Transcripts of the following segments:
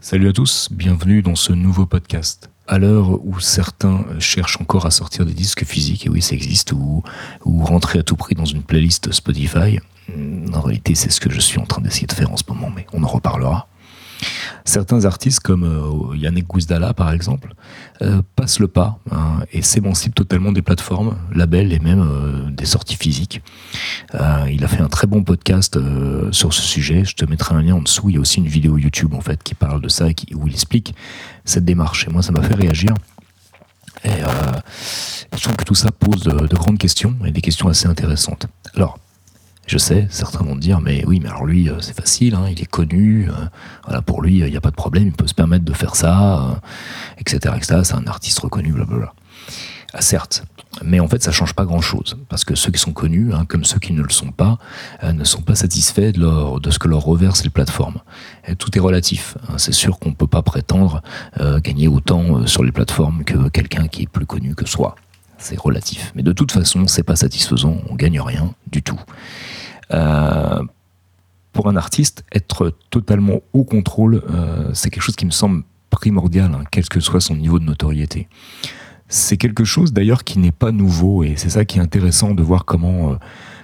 Salut à tous, bienvenue dans ce nouveau podcast. À l'heure où certains cherchent encore à sortir des disques physiques, et oui ça existe, ou, ou rentrer à tout prix dans une playlist Spotify, en réalité c'est ce que je suis en train d'essayer de faire en ce moment, mais on en reparlera. Certains artistes comme euh, Yannick Gouzdala par exemple euh, passent le pas hein, et s'émancipent totalement des plateformes, labels et même euh, des sorties physiques. il a fait un très bon podcast sur ce sujet. Je te mettrai un lien en dessous. Il y a aussi une vidéo YouTube en fait qui parle de ça et où il explique cette démarche. Et moi, ça m'a fait réagir. Et je trouve que tout ça pose de, de grandes questions et des questions assez intéressantes. Alors, je sais, certains vont dire, mais oui, mais alors lui, euh, c'est facile, hein, il est connu, euh, voilà, pour lui, il n'y a pas de problème, il peut se permettre de faire ça, etc., euh, etc. C'est un artiste reconnu, blablabla. Ah, certes, mais en fait, ça change pas grand-chose, parce que ceux qui sont connus, hein, comme ceux qui ne le sont pas, ne sont pas satisfaits de, ce que leur reversent les plateformes. Tout est relatif. Hein. C'est sûr qu'on ne peut pas prétendre gagner autant sur les plateformes que quelqu'un qui est plus connu que soi c'est relatif. Mais de toute façon, c'est pas satisfaisant, on gagne rien du tout. Euh, pour un artiste, être totalement au contrôle, euh, c'est quelque chose qui me semble primordial, hein, quel que soit son niveau de notoriété. C'est quelque chose d'ailleurs qui n'est pas nouveau et c'est ça qui est intéressant de voir comment, euh,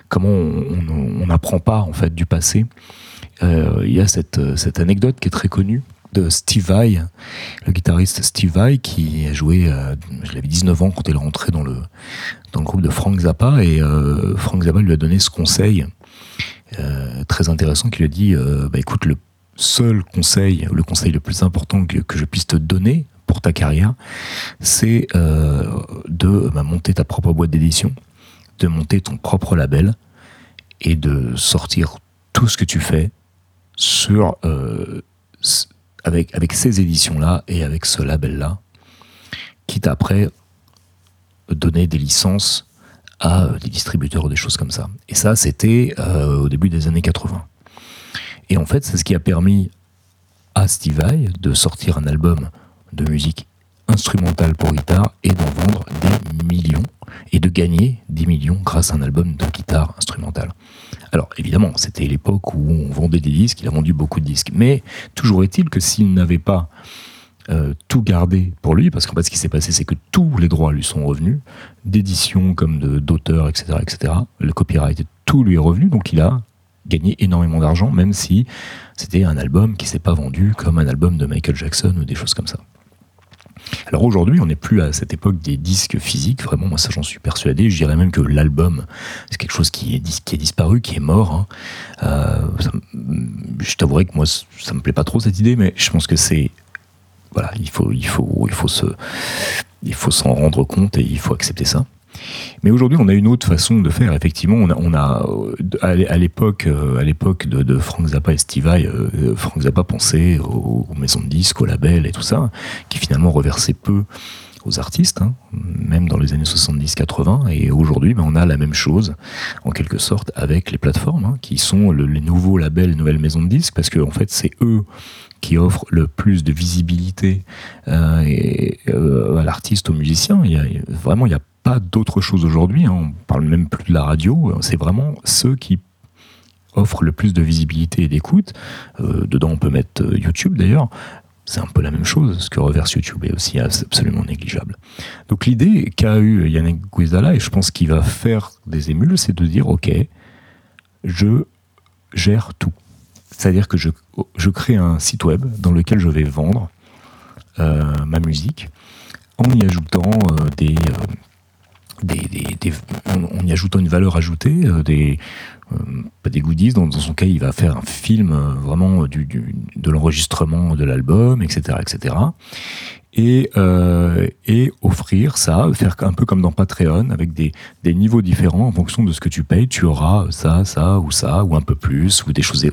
comment on n'apprend pas en fait du passé. Il y a cette, cette anecdote qui est très connue de Steve Vai, le guitariste Steve Vai, qui a joué, euh, je l'avais 19 ans quand il est rentré dans le, dans le groupe de Frank Zappa, et Frank Zappa lui a donné ce conseil très intéressant, qui lui a dit, bah, écoute, le seul conseil, le conseil le plus important que, je puisse te donner pour ta carrière, c'est de bah, monter ta propre boîte d'édition, de monter ton propre label, et de sortir tout ce que tu fais sur avec, avec ces éditions-là et avec ce label-là, quitte après donner des licences à des distributeurs ou des choses comme ça. Et ça, c'était euh, au début des années 80. Et en fait, c'est ce qui a permis à Steve Vai de sortir un album de musique instrumentale pour guitare et d'en vendre des millions et de gagner des millions grâce à un album de guitare instrumentale. Alors évidemment, c'était l'époque où on vendait des disques, il a vendu beaucoup de disques, mais toujours est-il que s'il n'avait pas euh, tout gardé pour lui, parce qu'en fait ce qui s'est passé c'est que tous les droits lui sont revenus, d'édition comme d'auteur, etc., etc., le copyright, tout lui est revenu, donc il a gagné énormément d'argent, même si c'était un album qui s'est pas vendu comme un album de Michael Jackson ou des choses comme ça. Alors aujourd'hui, on n'est plus à cette époque des disques physiques. Vraiment, moi, ça, j'en suis persuadé. Je dirais même que l'album, c'est quelque chose qui est, qui est disparu, qui est mort. Hein. Euh, je t'avouerai que moi, ça me plaît pas trop cette idée, mais je pense que c'est il faut, il faut, il faut se, il faut s'en rendre compte et il faut accepter ça. Mais aujourd'hui, on a une autre façon de faire. Effectivement, on a, euh, à l'époque, euh, à l'époque de, Frank Zappa et Steve Vai, euh, Frank Zappa pensait aux, maisons de disques, aux labels et tout ça, qui finalement reversaient peu aux artistes, hein, même dans les années 70-80. Et aujourd'hui, ben, on a la même chose, en quelque sorte, avec les plateformes, hein, qui sont les nouveaux labels, les nouvelles maisons de disques, parce qu'en en fait, c'est eux qui offrent le plus de visibilité et, à l'artiste, au musicien. Il y a, vraiment, il y a pas d'autre chose aujourd'hui. Hein. On parle même plus de la radio. C'est vraiment ceux qui offrent le plus de visibilité et d'écoute. Euh, dedans, on peut mettre euh, YouTube d'ailleurs. C'est un peu la même chose. Ce que reverse YouTube est aussi absolument négligeable. Donc l'idée qu'a eu Yannick Guizala, et je pense qu'il va faire des émules, c'est de dire ok, je gère tout. C'est-à-dire que je, je, crée un site web dans lequel je vais vendre euh, ma musique en y ajoutant des des, en, y ajoutant une valeur ajoutée, euh, des, euh, pas des goodies, dans, son cas il va faire un film euh, vraiment du, de l'enregistrement de l'album, etc., etc et, euh, et offrir ça, faire un peu comme dans Patreon, avec des, niveaux différents en fonction de ce que tu payes. Tu auras ça, ça ou ça, ou un peu plus, ou des choses,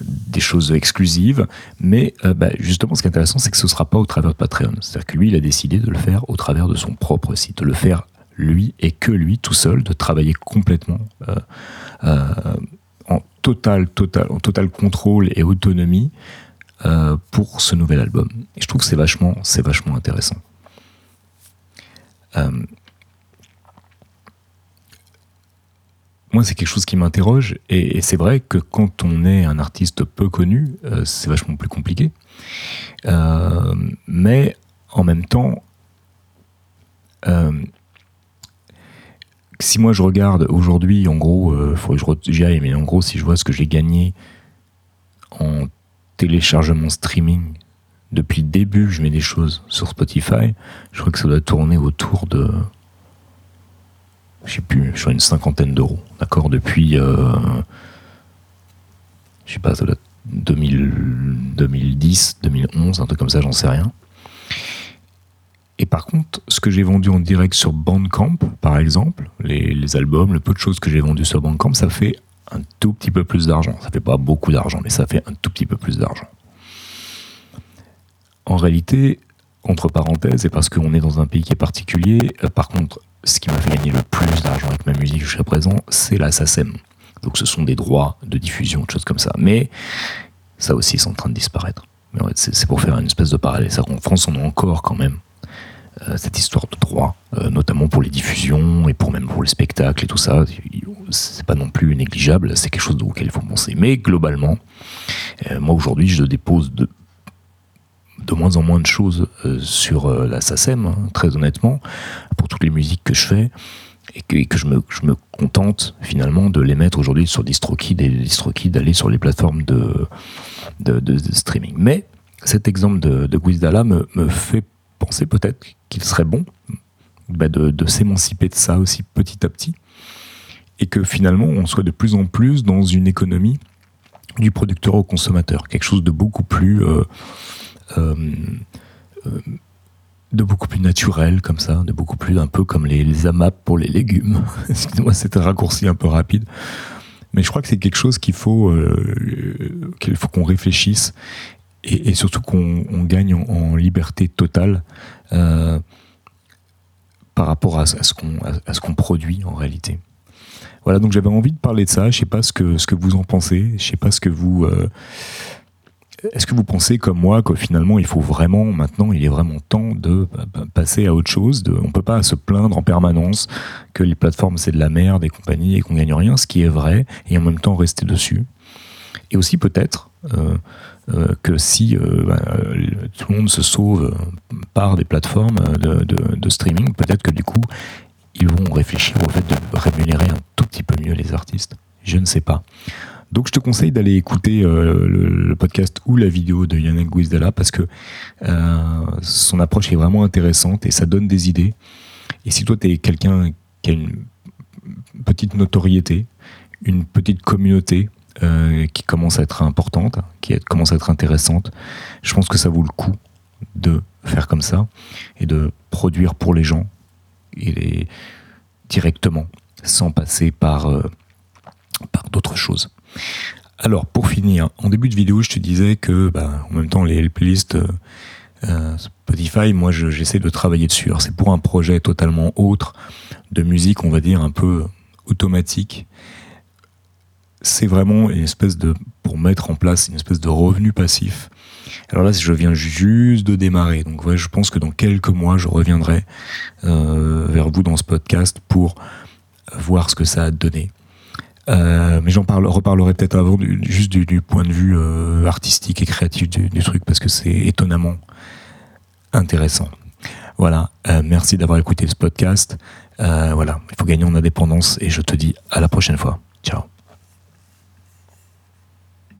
des choses, exclusives. Mais euh, bah, justement, ce qui est intéressant, c'est que ce ne sera pas au travers de Patreon. C'est-à-dire que lui, il a décidé de le faire au travers de son propre site, de le faire lui et que lui tout seul, de travailler complètement euh en total, total, en total contrôle et autonomie euh, pour ce nouvel album. Je trouve que c'est vachement, c'est vachement intéressant. Euh, moi, c'est quelque chose qui m'interroge. Et, c'est vrai que quand on est un artiste peu connu, euh, c'est vachement plus compliqué. Euh, mais en même temps, euh, si moi je regarde aujourd'hui, en gros, il faut que j'y aille, mais en gros, si je vois ce que j'ai gagné en téléchargement streaming. Depuis le début, je mets des choses sur Spotify, je crois que ça doit tourner autour de je sais plus, je une cinquantaine d'euros, d'accord, depuis, euh, je sais pas, 2010, 2011, un truc comme ça, j'en sais rien. Et par contre, ce que j'ai vendu en direct sur Bandcamp, par exemple, les, albums, le peu de choses que j'ai vendu sur Bandcamp, ça fait un tout petit peu plus d'argent. Ça fait pas beaucoup d'argent, mais ça fait un tout petit peu plus d'argent. En réalité, entre parenthèses, et parce qu'on est dans un pays qui est particulier, euh, par contre, ce qui m'a fait gagner le plus d'argent avec ma musique jusqu'à présent, c'est la SACEM. Donc ce sont des droits de diffusion, des choses comme ça. Mais ça aussi, c'est en train de disparaître. Mais c'est pour faire une espèce de parallèle. En France, on a encore quand même cette histoire de droits, euh, notamment pour les diffusions et pour même pour les spectacles et tout ça. C'est pas non plus négligeable, c'est quelque chose auquel il faut penser. Mais globalement, euh, moi aujourd'hui, je dépose de de moins en moins de choses euh, sur euh, la SACEM, hein, très honnêtement, pour toutes les musiques que je fais, et que, que je, me, je, me, contente finalement de les mettre aujourd'hui sur DistroKid et DistroKid d'aller sur les plateformes de, de, streaming. Mais cet exemple de, de Guizdala me, me fait penser peut-être qu'il serait bon bah de, s'émanciper de ça aussi petit à petit, et que finalement on soit de plus en plus dans une économie du producteur au consommateur, quelque chose de beaucoup plus... Euh, euh, euh, de beaucoup plus naturel comme ça, de beaucoup plus un peu comme les, les AMAP pour les légumes. Excusez-moi, c'était un raccourci un peu rapide. Mais je crois que c'est quelque chose qu'il faut qu'il faut qu'on réfléchisse et, surtout qu'on gagne en, liberté totale par rapport à, ce qu'on produit en réalité. Voilà, donc j'avais envie de parler de ça. Je sais pas ce que ce que vous en pensez. Je sais pas ce que vous est-ce que vous pensez comme moi que finalement il faut vraiment maintenant il est vraiment temps de passer à autre chose de, On peut pas se plaindre en permanence que les plateformes c'est de la merde et compagnie et qu'on gagne rien, ce qui est vrai, et en même temps rester dessus. Et aussi peut-être euh, euh, que si euh, bah, tout le monde se sauve par des plateformes de, streaming, peut-être que du coup ils vont réfléchir au fait de rémunérer un tout petit peu mieux les artistes. Je ne sais pas. Donc je te conseille d'aller écouter euh, le, podcast ou la vidéo de Yannick Guizdala parce que euh, son approche est vraiment intéressante et ça donne des idées. Et si toi tu es quelqu'un qui a une petite notoriété, une petite communauté euh, qui commence à être importante, qui commence à être intéressante, je pense que ça vaut le coup de faire comme ça et de produire pour les gens et directement sans passer par, par d'autres choses. Alors, pour finir, en début de vidéo, je te disais que, bah, en même temps, les playlists euh, euh, Spotify, moi, j'essaie de travailler dessus. c'est pour un projet totalement autre, de musique, on va dire, un peu automatique. C'est vraiment une espèce de, pour mettre en place une espèce de revenu passif. Alors là, je viens juste de démarrer, donc ouais, je pense que dans quelques mois, je reviendrai euh, vers vous dans ce podcast pour voir ce que ça a donné. Euh, mais j'en parle, reparlerai peut-être avant juste du, point de vue euh, artistique et créatif du, truc parce que c'est étonnamment intéressant. Voilà, merci d'avoir écouté ce podcast. voilà, il faut gagner en indépendance et je te dis à la prochaine fois. Ciao.